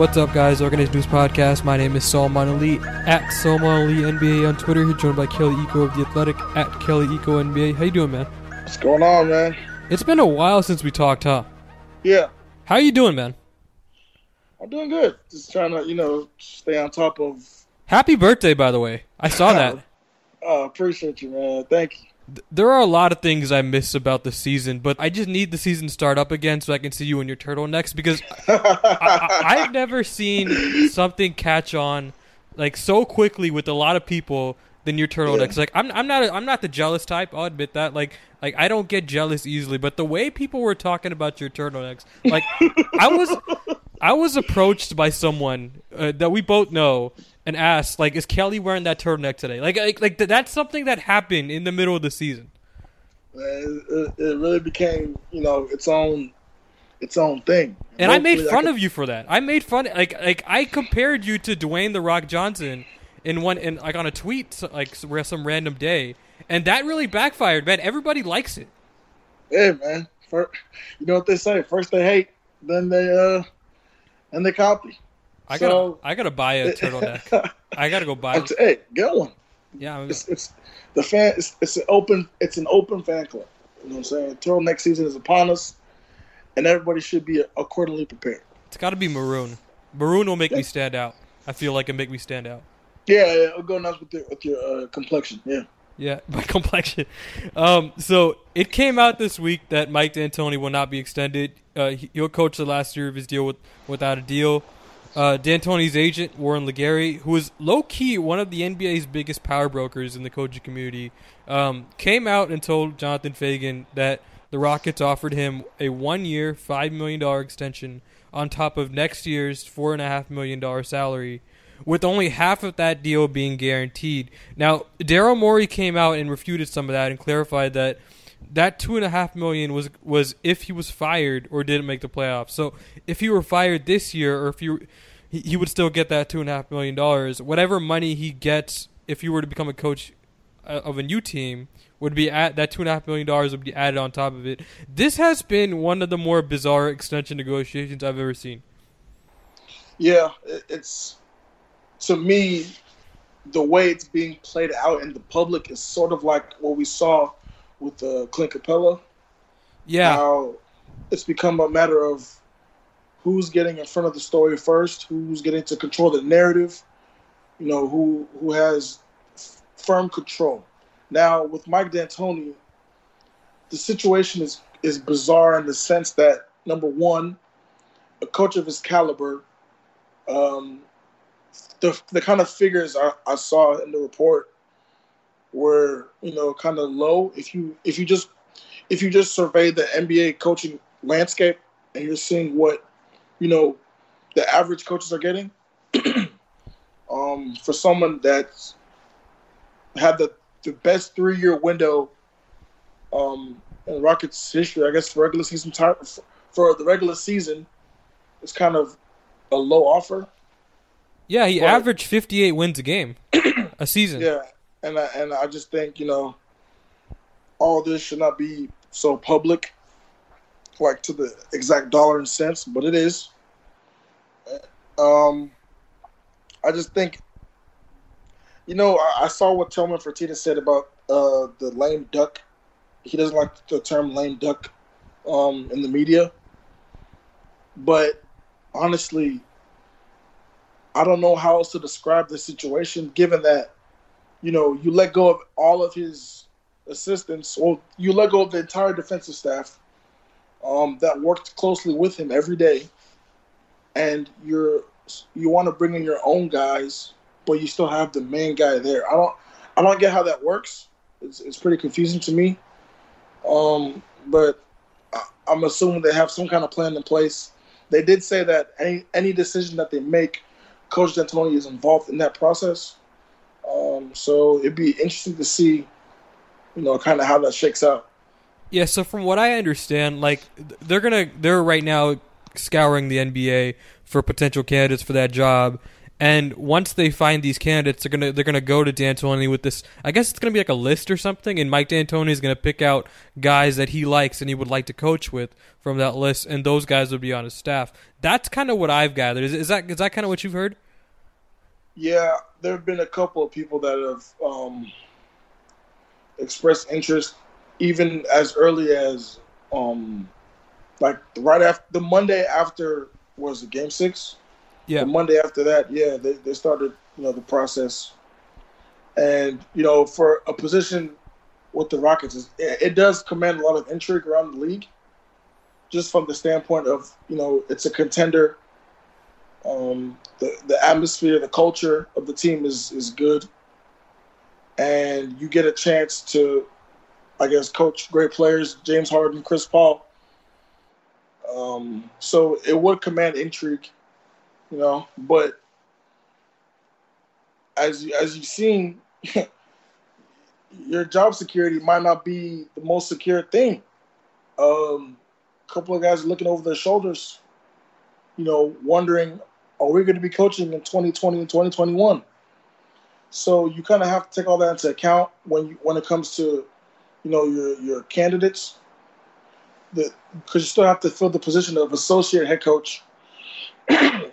What's up, guys? Organized News Podcast. My name is Salman Ali at Salman Ali NBA on Twitter. He's joined by Kelly Iko of The Athletic at Kelly Iko NBA. How you doing, man? What's going on, man? It's been a while since we talked, huh? Yeah, How you doing, man? I'm doing good. Just trying to, you know, stay on top of. Happy birthday, by the way. I saw that. Uh, appreciate you, man. Thank you. Th- There are a lot of things I miss about the season, but I just need the season to start up again so I can see you in your turtlenecks because I, I, I've never seen something catch on like so quickly with a lot of people than your turtlenecks. Like I'm I'm not a, I'm not the jealous type. I'll admit that. Like like I don't get jealous easily, but the way people were talking about your turtlenecks, like I was I was approached by someone uh, that we both know and asked like, "Is Kelly wearing that turtleneck today?" Like like like th- that's something that happened in the middle of the season. Man, it, it really became, you know, its own, its own thing. And I made fun can- of you for that. I made fun like like I compared you to Dwayne the Rock Johnson in one in like on a tweet like some random day, and that really backfired, man. Everybody likes it. Hey, man. First, you know what they say? First they hate, then they uh, and they copy. I gotta So- I gotta buy a turtleneck. I gotta go buy. T- hey, get one. Yeah, I'm- It's it's the fan. It's, it's an open. It's an open fan club. You know what I'm saying? Turtleneck season is upon us, and everybody should be accordingly prepared. it's got to be maroon. Maroon will make me stand out. I feel like it make me stand out. Yeah, yeah. It'll go nuts with your with your uh, complexion. Yeah. Yeah, my complexion. Um, so it came out this week that Mike D'Antoni will not be extended. Uh, he- he'll coach the last year of his deal with, without a deal. Uh, D'Antoni's agent Warren LeGarie, who is low key one of the NBA's biggest power brokers in the coaching community, um, came out and told Jonathan Feigen that the Rockets offered him a one-year, five million dollar extension on top of next year's four and a half million dollar salary with only half of that deal being guaranteed. Now, Daryl Morey came out and refuted some of that and clarified that that two and a half million was was if he was fired or didn't make the playoffs. So if he were fired this year, or if you he, he would still get that two and a half million dollars. Whatever money he gets if you were to become a coach uh, of a new team would be at that two and a half million dollars would be added on top of it. This has been one of the more bizarre extension negotiations I've ever seen. Yeah, it's to me the way it's being played out in the public is sort of like what we saw with uh, Clint Capela. Yeah, How it's become a matter of who's getting in front of the story first, who's getting to control the narrative, you know, who who has f- firm control. Now with Mike D'Antoni, the situation is is bizarre in the sense that number one, a coach of his caliber, um, the the kind of figures I, I saw in the report were you know kind of low. If you if you just if you just survey the NBA coaching landscape and you're seeing what you know the average coaches are getting, um, for someone that's had the the best three year window um, in Rockets history, I guess for regular season time for the regular season, it's kind of a low offer. yeah, he But- averaged 58 wins a game, a season. Yeah, and I, and I just think you know, all this should not be so public, like to the exact dollar and cents, but it is. Um, I just think, you know, I, I saw what Tillman Fertitta said about uh, the lame duck. He doesn't like the term lame duck um, in the media, but honestly, I don't know how else to describe the situation, given that you know, you let go of all of his assistants, or you let go of the entire defensive staff um, that worked closely with him every day. and you're you want to bring in your own guys, but you still have the main guy there. I don't I don't get how that works. It's it's pretty confusing to me. Um, but I, I'm assuming they have some kind of plan in place. They did say that any any decision that they make, Coach D'Antoni is involved in that process. Um, so it'd be interesting to see, you know, kind of how that shakes out. Yeah, so from what I understand, like they're gonna they're right now scouring the NBA for potential candidates for that job. And once they find these candidates, they're gonna they're gonna go to D'Antoni with this. I guess it's gonna be like a list or something, and Mike D'Antoni is gonna pick out guys that he likes and he would like to coach with from that list, and those guys would be on his staff. That's kind of what I've gathered. Is, is that is that kind of what you've heard? Yeah, there have been a couple of people that have um, expressed interest, even as early as um, like right after the Monday after was the game six. Yeah. The Monday after that, yeah, they, they started you know the process, and you know for a position with the Rockets, it, it does command a lot of intrigue around the league, just from the standpoint of you know it's a contender. Um, the the atmosphere, the culture of the team is is good, and you get a chance to, I guess, coach great players, James Harden, Chris Paul. Um, so it would command intrigue, you know. But as you, as you've seen, your job security might not be the most secure thing. Um, a couple of guys looking over their shoulders, you know, wondering, Oh, are we going to be coaching in 2020 and 2021? So you kind of have to take all that into account when you when it comes to, you know, your your candidates. Because you still have to fill the position of associate head coach,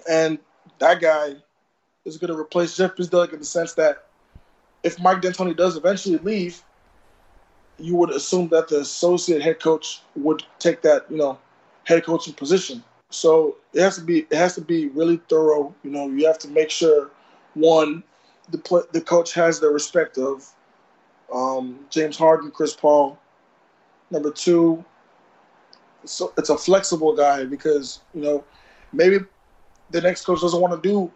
and that guy is going to replace Jeff Bzdelik in the sense that if Mike D'Antoni does eventually leave, you would assume that the associate head coach would take that, you know, head coaching position. So it has to be it has to be really thorough. You know, you have to make sure one, the the coach has the respect of um, James Harden, Chris Paul. Number two, so it's a flexible guy because you know maybe the next coach doesn't want to do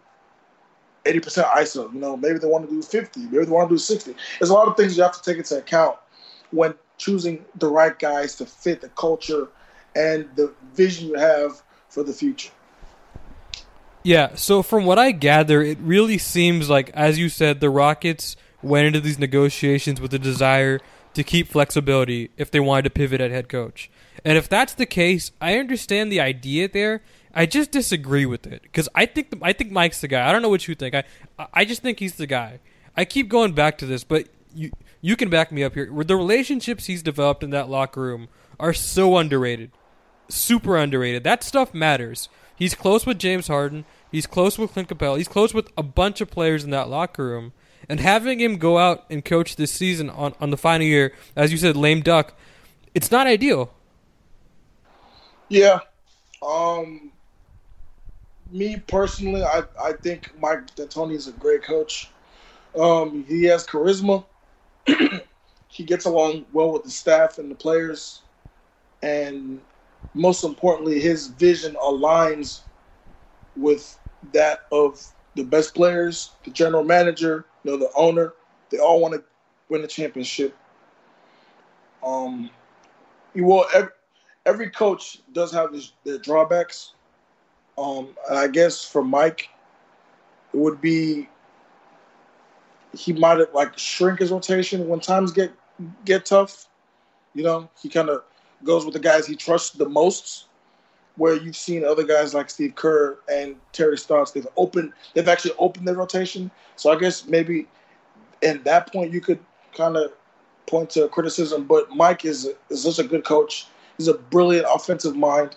80% ISO. You know, maybe they want to do 50, maybe they want to do 60. There's a lot of things you have to take into account when choosing the right guys to fit the culture and the vision you have for the future. Yeah, so from what I gather, it really seems like, as you said, the Rockets went into these negotiations with a desire to keep flexibility if they wanted to pivot at head coach. And if that's the case, I understand the idea there. I just disagree with it because I think the, I think Mike's the guy. I don't know what you think. I I just think he's the guy. I keep going back to this, but you you can back me up here. The relationships he's developed in that locker room are so underrated, super underrated. That stuff matters. He's close with James Harden. He's close with Clint Capela. He's close with a bunch of players in that locker room. And having him go out and coach this season on, on the final year, as you said, lame duck, it's not ideal. Yeah. Um, me personally, I, I think Mike D'Antoni is a great coach. Um, he has charisma. he gets along well with the staff and the players, and most importantly, his vision aligns with that of the best players, the general manager, you know, the owner. They all want to win a championship. Um, you will every, every coach does have his, their drawbacks. Um, and I guess for Mike, it would be he might have like shrink his rotation when times get get tough. You know, he kind of goes with the guys he trusts the most. Where you've seen other guys like Steve Kerr and Terry Stotts, they've opened, they've actually opened their rotation. So I guess maybe in that point you could kind of point to criticism. But Mike is is such a good coach. He's a brilliant offensive mind.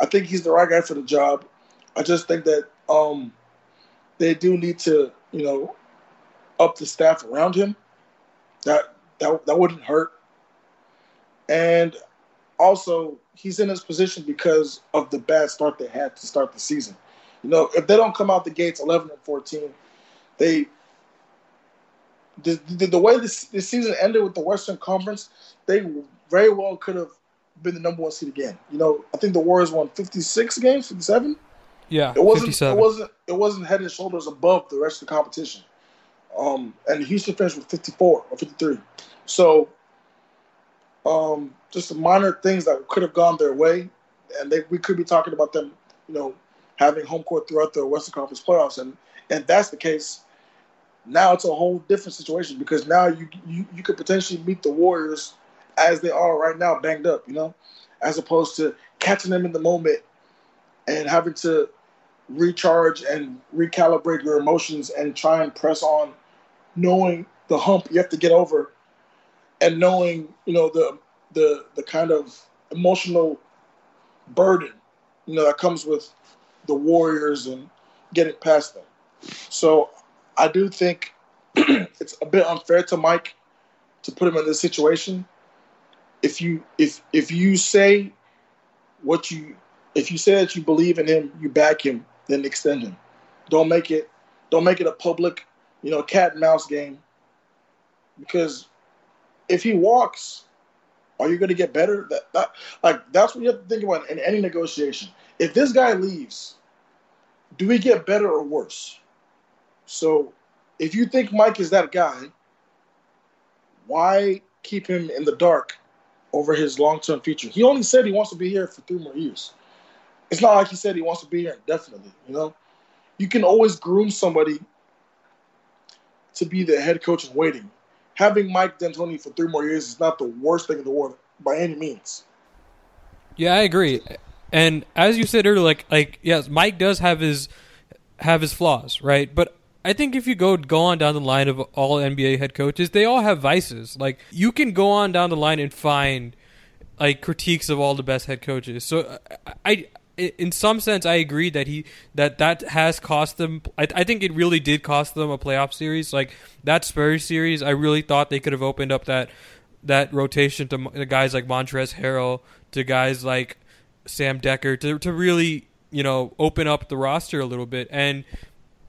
I think he's the right guy for the job. I just think that um, they do need to, you know, up the staff around him. That that that wouldn't hurt. And also, he's in his position because of the bad start they had to start the season. You know, if they don't come out the gates 11 and 14, they the, the, the way this, this season ended with the Western Conference, they very well could have been the number one seed again. You know, I think the Warriors won 56 games, 57. Yeah, It wasn't. 57. It wasn't. It wasn't head and shoulders above the rest of the competition. Um, and the Houston finished with 54 or 53. So, um, just minor things that could have gone their way, and they, we could be talking about them, you know, having home court throughout the Western Conference playoffs. And and that's the case. Now it's a whole different situation because now you you, you could potentially meet the Warriors as they are right now, banged up, you know, as opposed to catching them in the moment and having to recharge and recalibrate your emotions and try and press on knowing the hump you have to get over and knowing you know the the the kind of emotional burden you know that comes with the warriors and getting past them. So i do think it's a bit unfair to mike to put him in this situation. If you if if you say what you if you say that you believe in him you back him then extend him. Don't make it don't make it a public you know cat and mouse game. Because if he walks are you going to get better? That, that like that's what you have to think about in any negotiation. If this guy leaves do we get better or worse? So if you think mike is that guy why keep him in the dark over his long-term future? He only said he wants to be here for three more years. It's not like he said he wants to be here indefinitely you know? You can always groom somebody to be the head coach in waiting. Having Mike D'Antoni for three more years is not the worst thing in the world by any means. Yeah, I agree. And as you said earlier, like like yes, Mike does have his have his flaws, right? But I think if you go go on down the line of all NBA head coaches, they all have vices. Like you can go on down the line and find like critiques of all the best head coaches. So I, I in some sense, I agree that he that that has cost them. I, I think it really did cost them a playoff series. Like that Spurs series, I really thought they could have opened up that that rotation to, guys like Montrezl Harrell, to guys like Sam Dekker, to to really you know open up the roster a little bit, and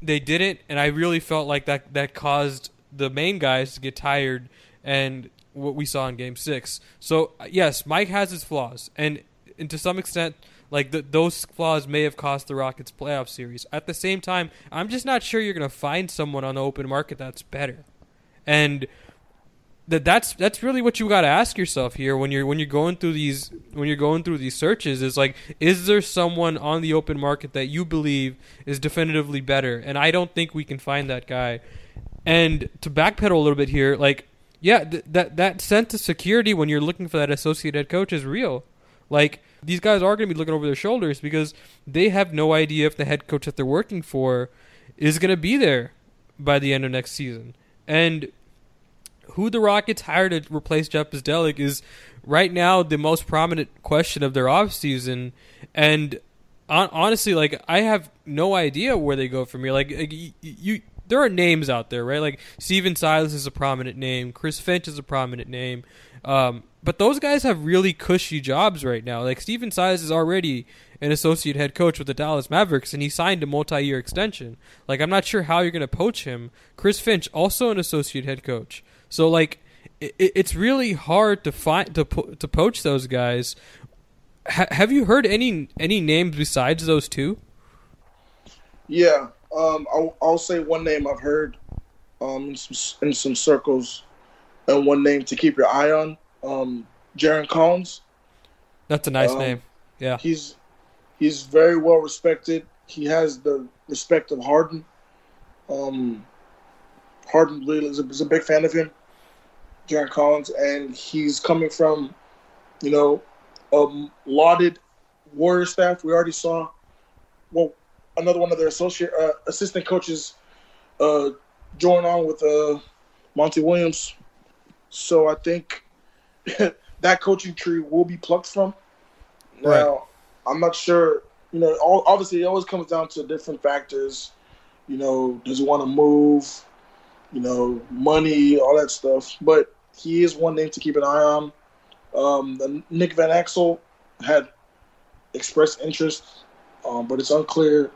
they didn't. And I really felt like that that caused the main guys to get tired, and what we saw in Game Six. So yes, Mike has his flaws, and and to some extent like the, those flaws may have cost the Rockets playoff series. At the same time, I'm just not sure you're going to find someone on the open market that's better. And that that's that's really what you got to ask yourself here when you're when you're going through these when you're going through these searches is like is there someone on the open market that you believe is definitively better? And I don't think we can find that guy. And to backpedal a little bit here, like yeah, th- that that sense of security when you're looking for that associate head coach is real. Like these guys are going to be looking over their shoulders because they have no idea if the head coach that they're working for is going to be there by the end of next season. And who the Rockets hire to replace Jeff Bzdelik is right now the most prominent question of their offseason. And on, honestly, like I have no idea where they go from here. Like you, you, there are names out there, right? Like Stephen Silas is a prominent name. Chris Finch is a prominent name. Um, but those guys have really cushy jobs right now. Like Stephen Silas is already an associate head coach with the Dallas Mavericks, and he signed a multi-year extension. Like I'm not sure how you're going to poach him. Chris Finch also an associate head coach. So like it, it's really hard to find to po- to poach those guys. Ha- have you heard any any names besides those two? Yeah, um, I'll, I'll say one name I've heard um, in, some, in some circles, and one name to keep your eye on. Um, Jarron Collins. That's a nice Um, name. Yeah. He's he's very well respected. He has the respect of Harden. Um, Harden really is a, is a big fan of him, Jarron Collins, and he's coming from, you know, a lauded Warrior staff. We already saw, well, another one of their associate uh, assistant coaches uh, join on with uh, Monty Williams. So I think that coaching tree will be plucked from. Now, Right. I'm not sure. You know, all, obviously, it always comes down to different factors. You know, does he want to move? You know, money, all that stuff. But he is one name to keep an eye on. Um, the Nick Van Exel had expressed interest, um, but it's unclear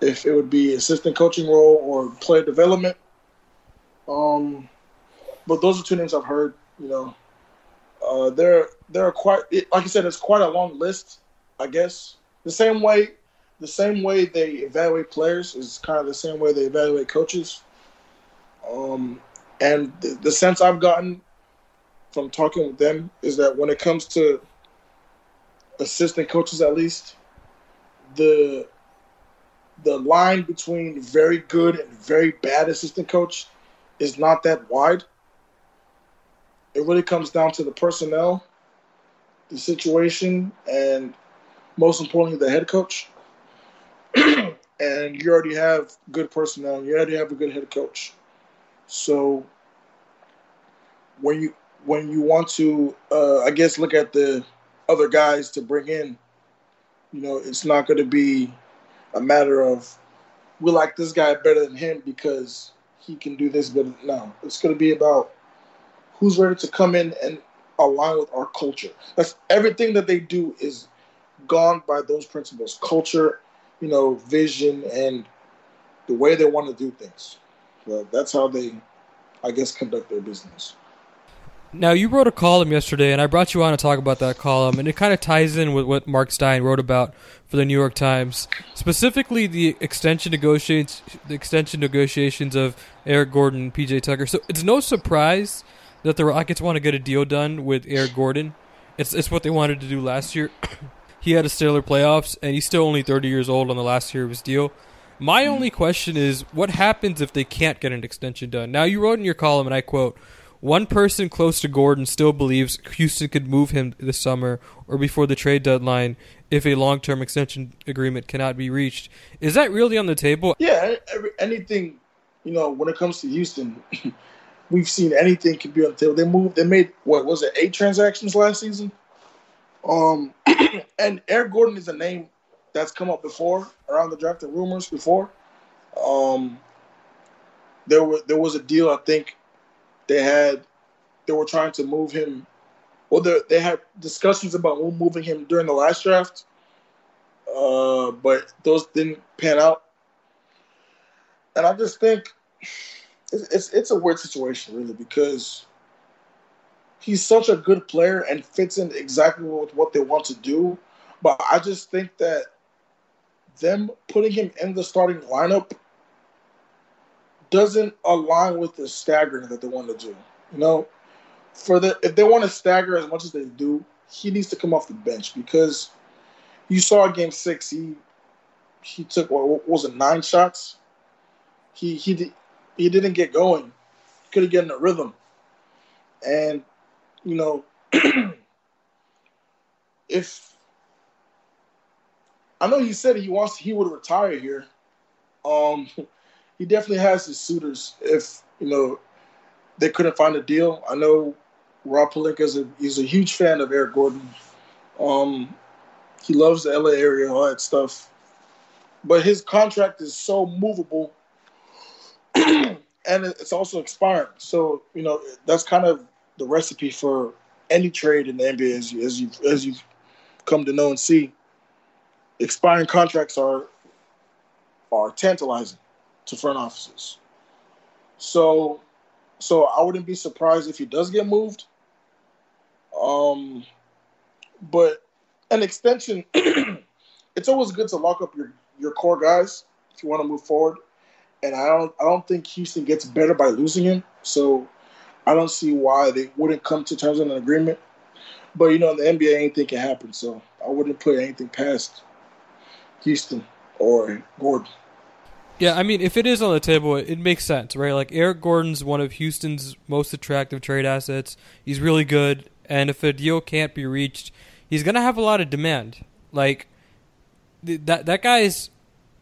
if it would be assistant coaching role or player development. Um, but those are two names I've heard. You know, uh, there there are quite like I said, it's quite a long list. I guess the same way the same way they evaluate players is kind of the same way they evaluate coaches. Um, and the, the sense I've gotten from talking with them is that when it comes to assistant coaches, at least, the the line between very good and very bad assistant coach is not that wide. It really comes down to the personnel, the situation, and most importantly, the head coach. and you already have good personnel. You already have a good head coach. So when you when you want to, uh, I guess, look at the other guys to bring in, you know, it's not going to be a matter of we like this guy better than him because he can do this better. No, it's going to be about who's ready to come in and align with our culture. That's everything that they do is gone by those principles: culture, you know, vision, and the way they want to do things. Well, that's how they, I guess, conduct their business. Now, you wrote a column yesterday, and I brought you on to talk about that column, and it kind of ties in with what Mark Stein wrote about for the New York Times, specifically the extension negotiations, the extension negotiations of Eric Gordon and PJ Tucker. So it's no surprise that the Rockets want to get a deal done with Eric Gordon. It's it's what they wanted to do last year. he had a stellar playoffs, and he's still only 30 years old on the last year of his deal. My hmm. only question is, what happens if they can't get an extension done? Now, you wrote in your column, and I quote. One person close to Gordon still believes Houston could move him this summer or before the trade deadline if a long term extension agreement cannot be reached. Is that really on the table? Yeah, anything, you know, when it comes to Houston, we've seen anything can be on the table. They moved, they made, what was it, eight transactions last season? Um, and Eric Gordon is a name that's come up before around the draft, rumors before. Um, there were there was a deal I think they had they were trying to move him. Well, they had discussions about moving him during the last draft, uh, but those didn't pan out. And I just think it's, it's it's a weird situation, really, because he's such a good player and fits in exactly with what they want to do. But I just think that them putting him in the starting lineup doesn't align with the staggering that they want to do. You know, for the if they want to stagger as much as they do, he needs to come off the bench because you saw game six. He he took what was it nine shots. He he he didn't get going. Couldn't get in a rhythm, and you know if I know he said he wants he would retire here. Um, he definitely has his suitors. If you know they couldn't find a deal, I know Rob Pelinka is a he's a huge fan of Eric Gordon. Um, he loves the LA area, all that stuff. But his contract is so movable, and it's also expiring. So you know that's kind of the recipe for any trade in the NBA, as you as you as you come to know and see. Expiring contracts are are tantalizing to front offices. So, so I wouldn't be surprised if he does get moved. Um, but an extension, it's always good to lock up your your core guys if you want to move forward. And I don't I don't think Houston gets better by losing him. So I don't see why they wouldn't come to terms on an agreement. But you know, in the NBA, anything can happen. So I wouldn't put anything past Houston or Gordon. Yeah, I mean, if it is on the table, it makes sense, right? Like Eric Gordon's one of Houston's most attractive trade assets. He's really good, and if a deal can't be reached, he's gonna have a lot of demand. Like that that guy's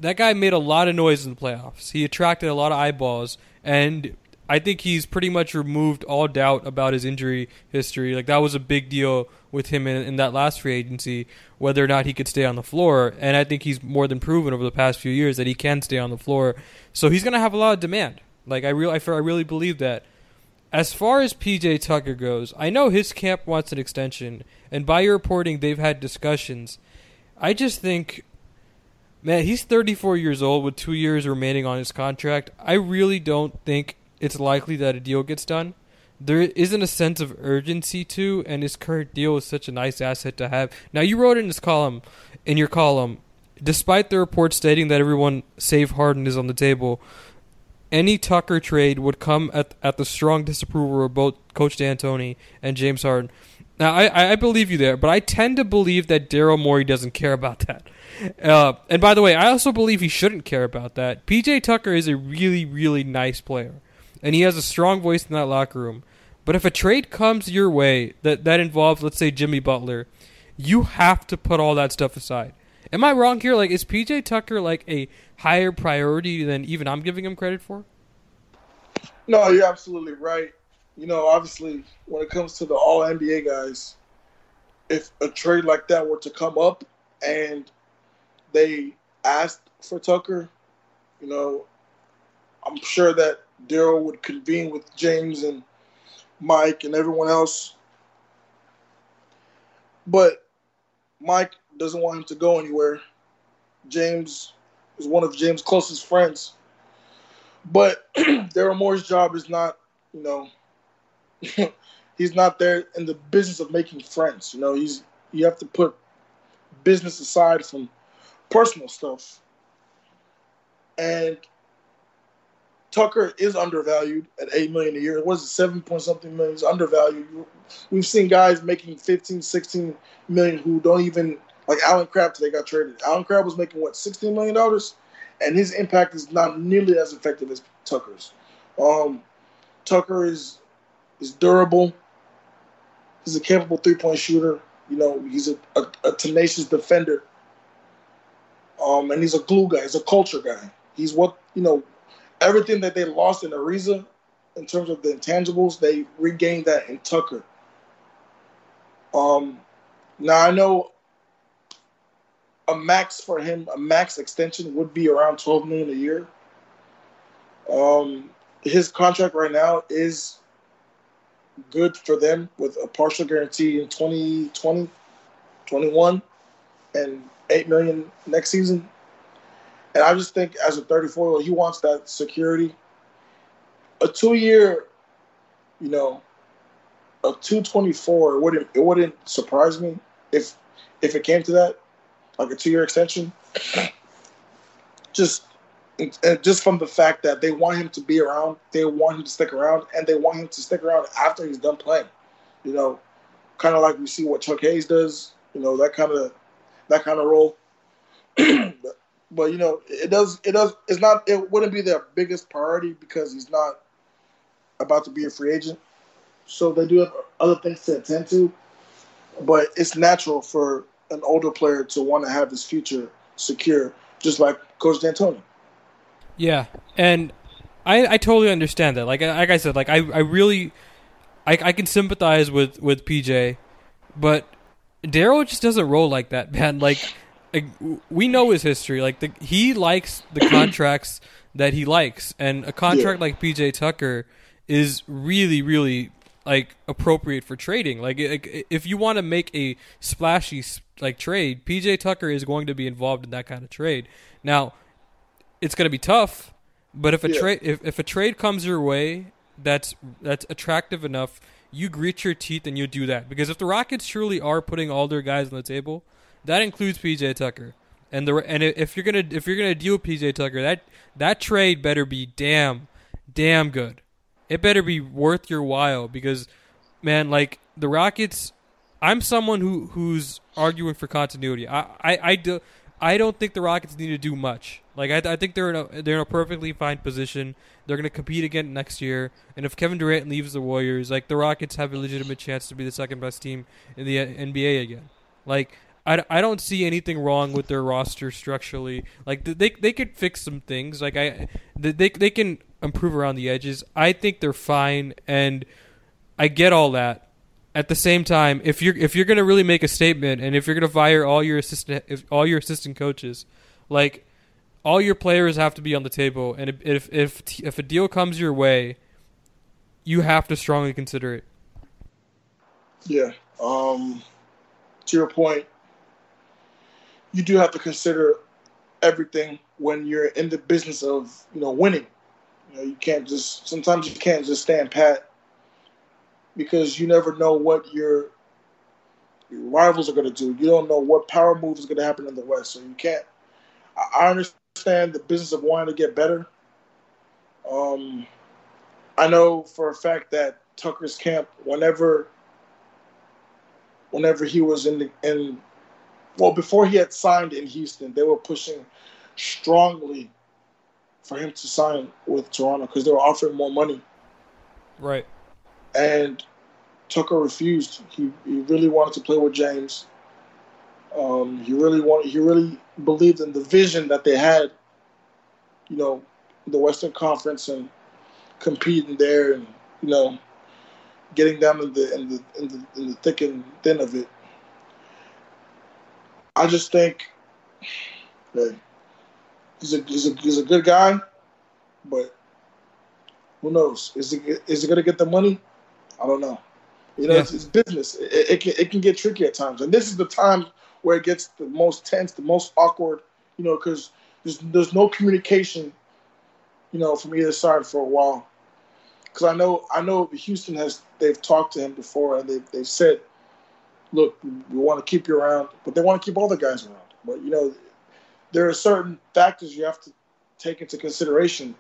that guy made a lot of noise in the playoffs. He attracted a lot of eyeballs, and I think he's pretty much removed all doubt about his injury history. Like that was a big deal with him in, in, that last free agency, whether or not he could stay on the floor. And I think he's more than proven over the past few years that he can stay on the floor. So he's going to have a lot of demand. Like I really, I, I really believe that. As far as PJ Tucker goes, I know his camp wants an extension, and by your reporting, they've had discussions. I just think man, he's 34 years old with two years remaining on his contract. I really don't think it's likely that a deal gets done. There isn't a sense of urgency to, and his current deal is such a nice asset to have. Now, you wrote in this column, in your column, despite the reports stating that everyone save Harden is on the table, any Tucker trade would come at at the strong disapproval of both Coach D'Antoni and James Harden. Now, I, I believe you there, but I tend to believe that Daryl Morey doesn't care about that. Uh, and by the way, I also believe he shouldn't care about that. PJ Tucker is a really, really nice player, and he has a strong voice in that locker room. But if a trade comes your way that, that involves, let's say, Jimmy Butler, you have to put all that stuff aside. Am I wrong here? Like, is PJ Tucker like a higher priority than even I'm giving him credit for? No, you're absolutely right. You know, obviously, when it comes to the All NBA guys, if a trade like that were to come up and they asked for Tucker, you know, I'm sure that Daryl would convene with James and Mike and everyone else. But Mike doesn't want him to go anywhere. James is one of James' closest friends. But Daryl Morey's job is not, you know, he's not there in the business of making friends. You know, he's you have to put business aside from personal stuff. And Tucker is undervalued at eight million a year. It was seven point something million. He's undervalued. We've seen guys making 15, 16 million who don't even like Allen Crabbe They got traded. Allen Crabbe was making what, sixteen million dollars? And his impact is not nearly as effective as Tucker's. Um, Tucker is is durable. He's a capable three point shooter. You know, he's a, a, a, tenacious defender. Um, and he's a glue guy. He's a culture guy. He's what you know. Everything that they lost in Ariza, in terms of the intangibles, they regained that in Tucker. Um, now I know a max for him, a max extension would be around 12 million a year. Um, his contract right now is good for them with a partial guarantee in 2020, 21, and 8 million next season. And I just think as a 34 year old, he wants that security. A two year, you know, a 224 it wouldn't it wouldn't surprise me if if it came to that like a two year extension. Just Uh, just from the fact that they want him to be around, they want him to stick around, and they want him to stick around after he's done playing. You know, kind of like we see what Chuck Hayes does. You know that kind of that kind of role. but, but you know, it does it does it's not it wouldn't be their biggest priority because he's not about to be a free agent. So they do have other things to attend to. But it's natural for an older player to want to have his future secure, just like Coach D'Antoni. Yeah, and I I totally understand that. Like like I said, like I I really I I can sympathize with with PJ, but Daryl just doesn't roll like that, man. Like, like we know his history. Like the, he likes the contracts that he likes, and a contract yeah. like PJ Tucker is really really like appropriate for trading. Like, like if you want to make a splashy like trade, PJ Tucker is going to be involved in that kind of trade. Now, it's going to be tough, but if a yeah. trade if, if a trade comes your way that's that's attractive enough, you grit your teeth and you do that. Because if the Rockets truly are putting all their guys on the table, that includes PJ Tucker. And the and if you're gonna if you're gonna deal with PJ Tucker, that that trade better be damn damn good. It better be worth your while because, man, like the Rockets I'm someone who who's arguing for continuity. I, I, I do I don't think the Rockets need to do much. Like I, I think they're in a they're in a perfectly fine position. They're going to compete again next year. And if Kevin Durant leaves the Warriors, like the Rockets have a legitimate chance to be the second best team in the uh, NBA again. Like I, I don't see anything wrong with their roster structurally. Like they they could fix some things. Like I they they can improve around the edges. I think they're fine and I get all that at the same time, if you're if you're gonna really make a statement, and if you're gonna fire all your assistant if, all your assistant coaches, like all your players have to be on the table, and if if if a deal comes your way, you have to strongly consider it. Yeah. Um, to your point, you do have to consider everything when you're in the business of you know winning. You know, you can't just sometimes you can't just stand pat because you never know what your, your rivals are going to do. You don't know what power move is going to happen in the West, so you can't I, I understand the business of wanting to get better. Um, I know for a fact that Tucker's camp, whenever, whenever he was in the in, well, before he had signed in Houston, they were pushing strongly for him to sign with Toronto because they were offering more money, Right. And Tucker refused. He he really wanted to play with James. Um, he really wanted. He really believed in the vision that they had. You know, the Western Conference and competing there, and you know, getting down in the in the in the, in the thick and thin of it. I just think, hey, he's a he's a he's a good guy, but who knows? Is it is it gonna get the money? I don't know. You know, Yeah. it's, it's business. It, it can it can get tricky at times, and this is the time where it gets the most tense, the most awkward. You know, because there's there's no communication. You know, from either side for a while. Because I know I know Houston has they've talked to him before, and they've they've said, look, we want to keep you around, but they want to keep all the guys around. But you know, there are certain factors you have to take into consideration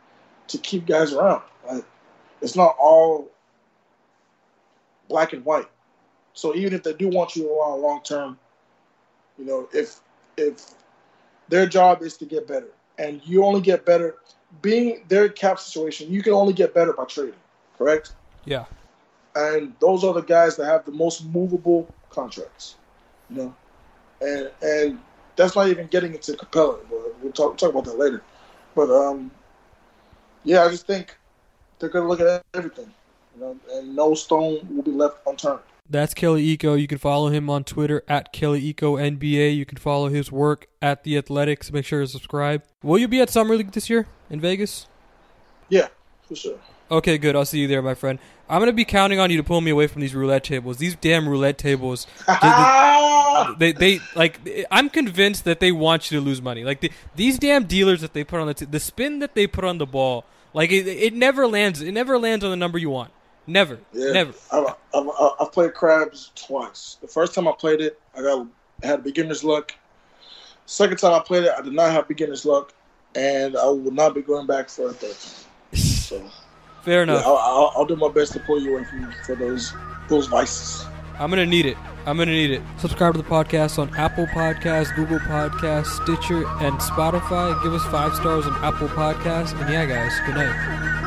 to keep guys around. Like, it's not all black and white. So even if they do want you around long term, you know, if if their job is to get better, and you only get better being their cap situation, you can only get better by trading, correct? Yeah. and those are the guys that have the most movable contracts, you know, and and that's not even getting into Capela. But we'll talk talk about that later. But um, yeah, I just think they're gonna look at everything, you know, and no stone will be left unturned. That's Kelly Iko. You can follow him on Twitter at Kelly Iko NBA. You can follow his work at The Athletics. Make sure to subscribe. Will you be at Summer League this year in Vegas? Yeah, for sure. Okay, good. I'll see you there, my friend. I'm gonna be counting on you to pull me away from these roulette tables. These damn roulette tables. They, they like. I'm convinced that they want you to lose money. Like the, these damn dealers that they put on the t- the spin that they put on the ball. Like it, it never lands. It never lands on the number you want. Never. Yeah, Never. I've, I've, I've played craps twice. The first time I played it, I got I had beginner's luck. Second time I played it, I did not have beginner's luck, and I will not be going back for a third time. So Fair yeah, enough. I'll, I'll, I'll do my best to pull you away from for those those vices. I'm gonna need it. I'm gonna need it. Subscribe to the podcast on Apple Podcasts, Google Podcasts, Stitcher, and Spotify. Give us five stars on Apple Podcasts. And yeah, guys, good night.